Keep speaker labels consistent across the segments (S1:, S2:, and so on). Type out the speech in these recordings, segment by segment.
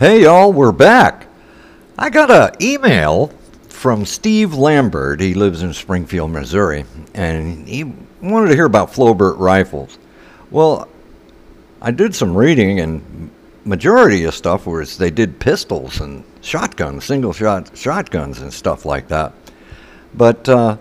S1: Hey, y'all, we're back. I got an email from Steve Lambert. He lives in Springfield, Missouri, and he wanted to hear about Flobert rifles. Well, I did some reading, and majority of stuff was they did pistols and shotguns, single shot shotguns and stuff like that. But uh,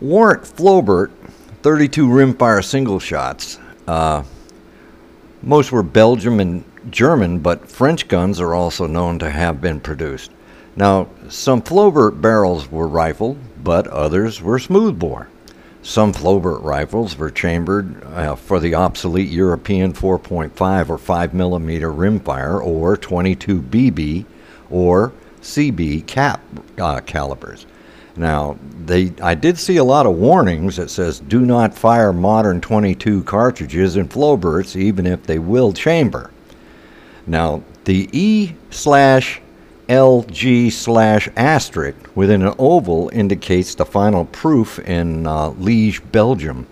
S1: Warnant Flobert, 32 rimfire single shots. Uh, most were Belgium and German, but French guns are also known to have been produced. Now, some Flobert barrels were rifled, but others were smoothbore. Some Flobert rifles were chambered uh, for the obsolete European 4.5 or 5 millimeter rimfire or 22 BB or CB cap uh, calibers. Now, they I did see a lot of warnings that says do not fire modern 22 cartridges in Floberts even if they will chamber. Now, the E slash LG slash asterisk within an oval indicates the final proof in uh, Liege, Belgium,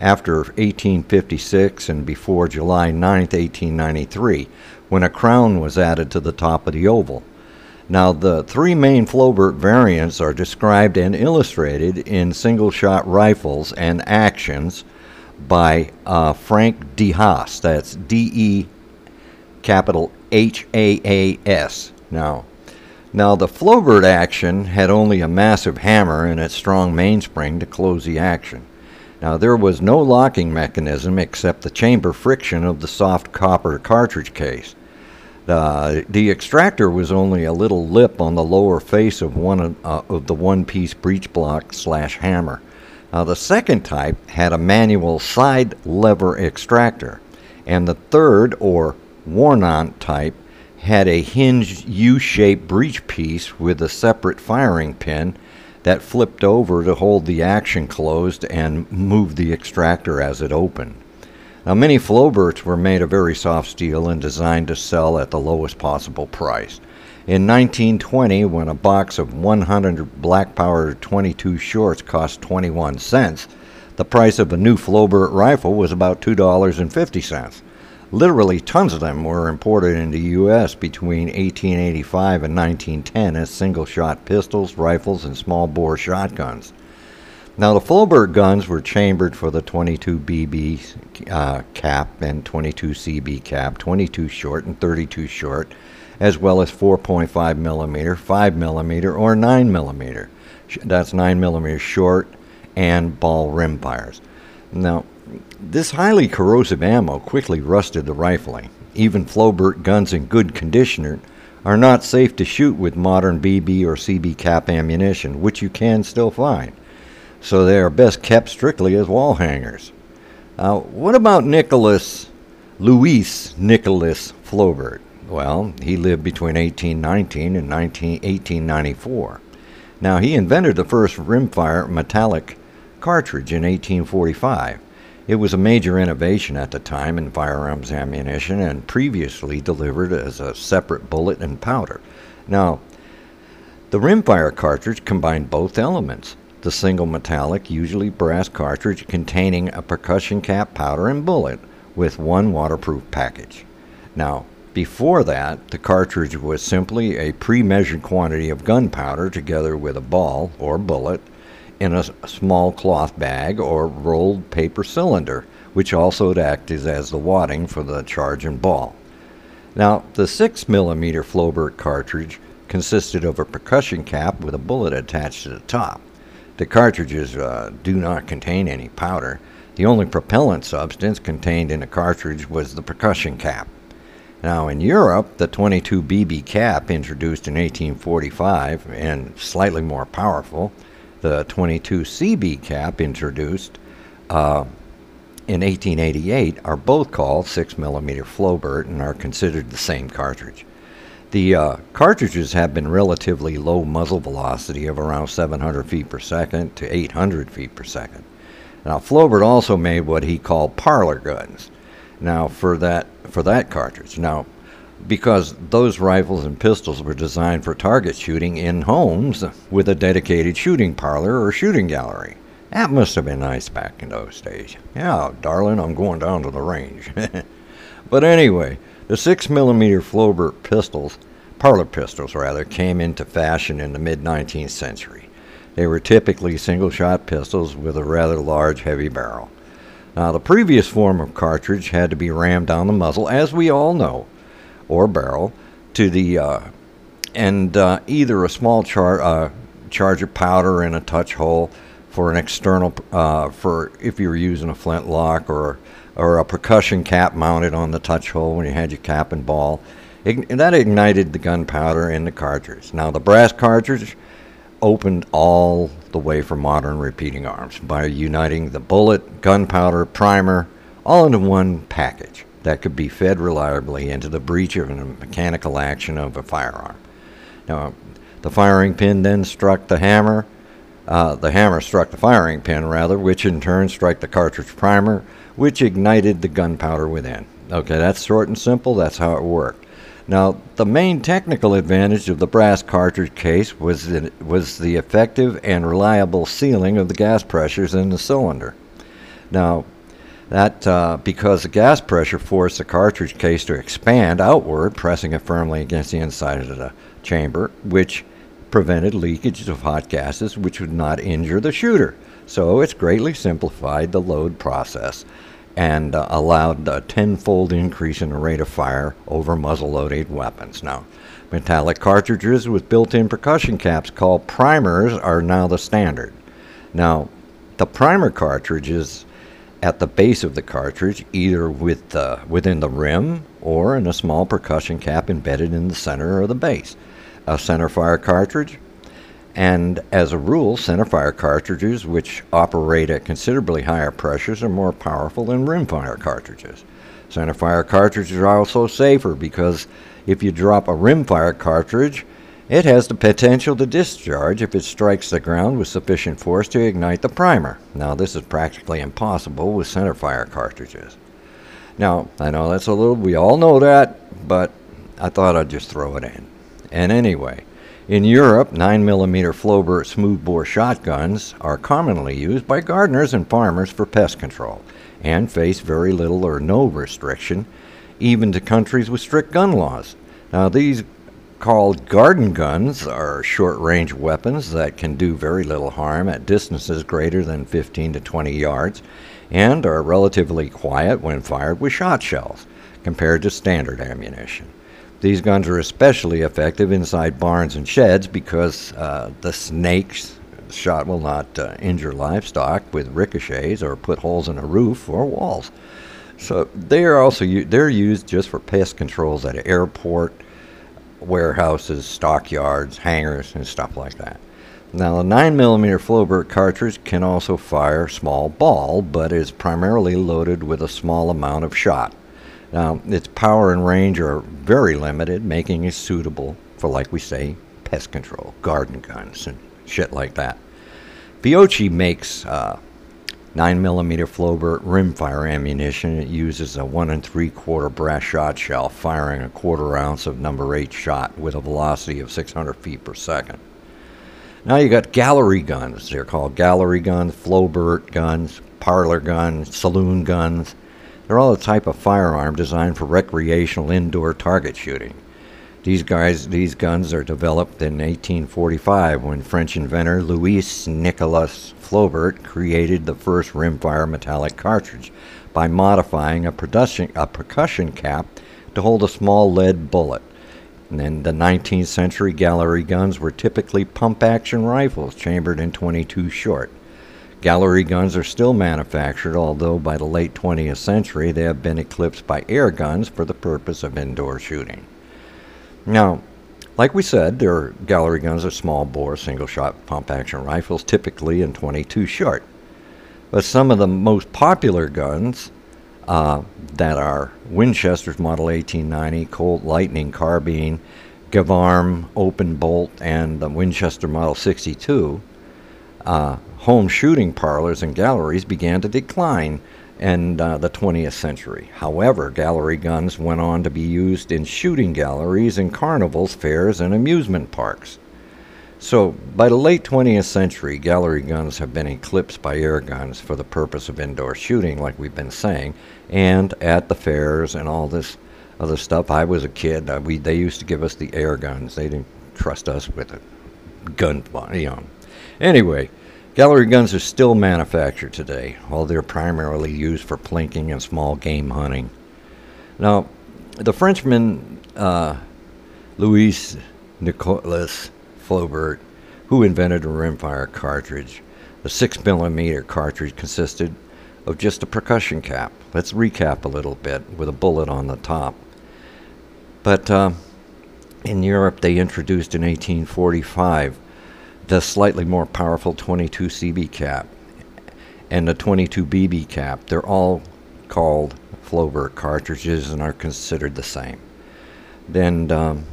S1: after 1856 and before July 9, 1893, when a crown was added to the top of the oval. Now, the three main Flobert variants are described and illustrated in single shot rifles and actions by uh, Frank De Haas. That's D E capital H A A S. Now, now the Flobert action had only a massive hammer and its strong mainspring to close the action. Now there was no locking mechanism except the chamber friction of the soft copper cartridge case. The, the extractor was only a little lip on the lower face of one of, uh, of the one-piece breech block slash hammer. Now the second type had a manual side lever extractor, and the third or Warnant type had a hinged U-shaped breech piece with a separate firing pin that flipped over to hold the action closed and move the extractor as it opened. Now, many Floberts were made of very soft steel and designed to sell at the lowest possible price. In 1920, when a box of 100 black power 22 shorts cost 21 cents, the price of a new Flobert rifle was about $2.50. Literally, tons of them were imported into the U.S. between 1885 and 1910 as single shot pistols, rifles, and small bore shotguns. Now, the Flobert guns were chambered for the 22 BB uh, cap and 22 CB cap, 22 short and 32 short, as well as 4.5 millimeter, 5 millimeter, or 9 millimeter. That's 9 millimeter short and ball rimfires. Now, this highly corrosive ammo quickly rusted the rifling. Even Flobert guns in good condition are not safe to shoot with modern BB or CB cap ammunition, which you can still find. So they are best kept strictly as wall hangers. Now, what about Nicolas, Louis Nicolas Flobert? Well, he lived between 1819 and 19, 1894. Now, he invented the first rimfire metallic cartridge in 1845. It was a major innovation at the time in firearms ammunition and previously delivered as a separate bullet and powder. Now, the rimfire cartridge combined both elements the single metallic, usually brass cartridge containing a percussion cap, powder, and bullet with one waterproof package. Now, before that, the cartridge was simply a pre measured quantity of gunpowder together with a ball or bullet in a small cloth bag or rolled paper cylinder, which also acted as the wadding for the charge and ball. Now, the 6 millimeter Flobert cartridge consisted of a percussion cap with a bullet attached to the top. The cartridges uh, do not contain any powder. The only propellant substance contained in the cartridge was the percussion cap. Now, in Europe, the 22 BB cap, introduced in 1845 and slightly more powerful, the 22 CB cap introduced uh, in 1888 are both called 6mm Flobert and are considered the same cartridge. The uh, cartridges have been relatively low muzzle velocity of around 700 feet per second to 800 feet per second. Now, Flobert also made what he called parlor guns. Now, for that for that cartridge. Now, because those rifles and pistols were designed for target shooting in homes with a dedicated shooting parlor or shooting gallery. That must have been nice back in those days. Yeah, darling, I'm going down to the range. but anyway, The 6mm Flobert pistols, parlor pistols rather, came into fashion in the mid 19th century. They were typically single shot pistols with a rather large, heavy barrel. Now, the previous form of cartridge had to be rammed down the muzzle, as we all know, or barrel, to the uh, and uh, either a small char- uh, charge of powder in a touch hole for an external uh, for if you were using a flintlock or or a percussion cap mounted on the touch hole when you had your cap and ball. It, that ignited the gunpowder in the cartridge. Now the brass cartridge opened all the way for modern repeating arms by uniting the bullet, gunpowder, primer, all into one package that could be fed reliably into the breech of a mechanical action of a firearm. Now, the firing pin then struck the hammer. Uh, the hammer struck the firing pin, rather, which in turn struck the cartridge primer, which ignited the gunpowder within. Okay, that's short and simple. That's how it worked. Now, the main technical advantage of the brass cartridge case was, it was the effective and reliable sealing of the gas pressures in the cylinder. Now, that uh, because the gas pressure forced the cartridge case to expand outward, pressing it firmly against the inside of the chamber, which prevented leakage of hot gases, which would not injure the shooter. So it's greatly simplified the load process and uh, allowed a tenfold increase in the rate of fire over muzzle loaded weapons. Now, metallic cartridges with built in percussion caps called primers are now the standard. Now, the primer cartridges at the base of the cartridge, either with the, within the rim or in a small percussion cap embedded in the center of the base. A center fire cartridge and as a rule, centerfire cartridges, which operate at considerably higher pressures, are more powerful than rimfire cartridges. Centerfire cartridges are also safer because if you drop a rimfire cartridge, it has the potential to discharge if it strikes the ground with sufficient force to ignite the primer. Now, this is practically impossible with centerfire cartridges. Now, I know that's a little, we all know that, but I thought I'd just throw it in. And anyway, in Europe, 9mm Flobert smoothbore shotguns are commonly used by gardeners and farmers for pest control and face very little or no restriction, even to countries with strict gun laws. Now, these called garden guns are short range weapons that can do very little harm at distances greater than 15 to 20 yards and are relatively quiet when fired with shot shells compared to standard ammunition. These guns are especially effective inside barns and sheds because uh, the snakes shot will not uh, injure livestock with ricochets or put holes in a roof or walls. So they are also they're used just for pest controls at airport, warehouses, stockyards, hangars, and stuff like that. Now, the 9mm Flobert cartridge can also fire small ball, but is primarily loaded with a small amount of shot. Now, its power and range are very limited, making it suitable for, like we say, pest control, garden guns, and shit like that. Fiocchi makes uh, 9mm Flobert rimfire ammunition. It uses a 1 and 3 quarter brass shot shell, firing a quarter ounce of number 8 shot with a velocity of 600 feet per second. Now you got gallery guns. They're called gallery guns, Flowbert guns, parlor guns, saloon guns. They're all a type of firearm designed for recreational indoor target shooting. These guys, these guns are developed in 1845 when French inventor Louis Nicolas Flobert created the first rimfire metallic cartridge by modifying a, production, a percussion cap to hold a small lead bullet. And then the 19th century gallery guns were typically pump action rifles chambered in 22 short. Gallery guns are still manufactured, although by the late 20th century they have been eclipsed by air guns for the purpose of indoor shooting. Now, like we said, their gallery guns are small bore, single shot pump action rifles, typically in 22 short. But some of the most popular guns uh, that are Winchester's Model 1890, Colt Lightning carbine, Gewehr open bolt, and the Winchester Model 62 uh, home shooting parlors and galleries began to decline in uh, the 20th century. However, gallery guns went on to be used in shooting galleries in carnivals, fairs, and amusement parks. So, by the late 20th century, gallery guns have been eclipsed by air guns for the purpose of indoor shooting, like we've been saying, and at the fairs and all this other stuff. I was a kid. Uh, we they used to give us the air guns. They didn't trust us with a gun, you know. Anyway, gallery guns are still manufactured today, while they're primarily used for plinking and small game hunting. Now, the Frenchman uh, Louis Nicolas Flobert, who invented a rimfire cartridge, the 6 millimeter cartridge consisted of just a percussion cap. Let's recap a little bit with a bullet on the top. But uh, in Europe, they introduced in 1845 the slightly more powerful 22 CB cap and the 22 BB cap. They're all called Flobert cartridges and are considered the same. Then um,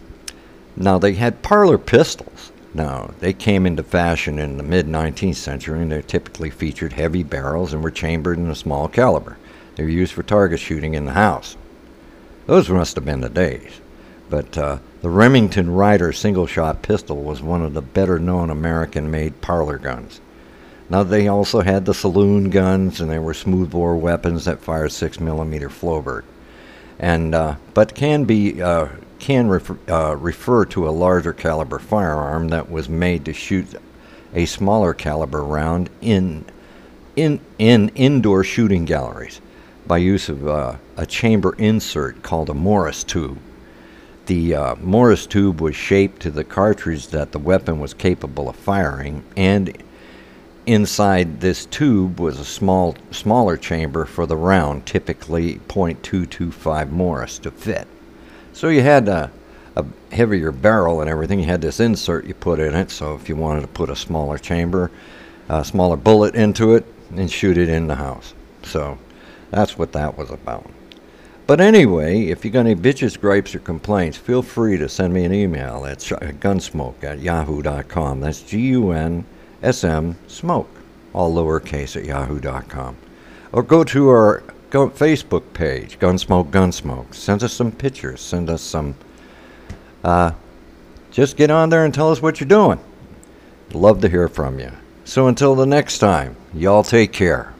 S1: now they had parlor pistols. Now they came into fashion in the mid 19th century and they typically featured heavy barrels and were chambered in a small caliber. They were used for target shooting in the house. Those must have been the days. But uh, the Remington Rider single shot pistol was one of the better known American made parlor guns. Now they also had the saloon guns and they were smoothbore weapons that fired 6 millimeter Flobert. And, uh, but can be uh, can refer, uh, refer to a larger caliber firearm that was made to shoot a smaller caliber round in in in indoor shooting galleries by use of uh, a chamber insert called a Morris tube. The uh, Morris tube was shaped to the cartridge that the weapon was capable of firing, and inside this tube was a small smaller chamber for the round, typically .225 Morris, to fit. So you had a, a heavier barrel and everything. You had this insert you put in it. So if you wanted to put a smaller chamber, a smaller bullet into it, and shoot it in the house. So that's what that was about. But anyway, if you got any bitches, gripes, or complaints, feel free to send me an email at gunsmoke at yahoo.com. That's G U N S M smoke, all lowercase at yahoo.com. Or go to our Facebook page, Gunsmoke Gunsmoke. Send us some pictures. Send us some. Uh, just get on there and tell us what you're doing. Love to hear from you. So until the next time, y'all take care.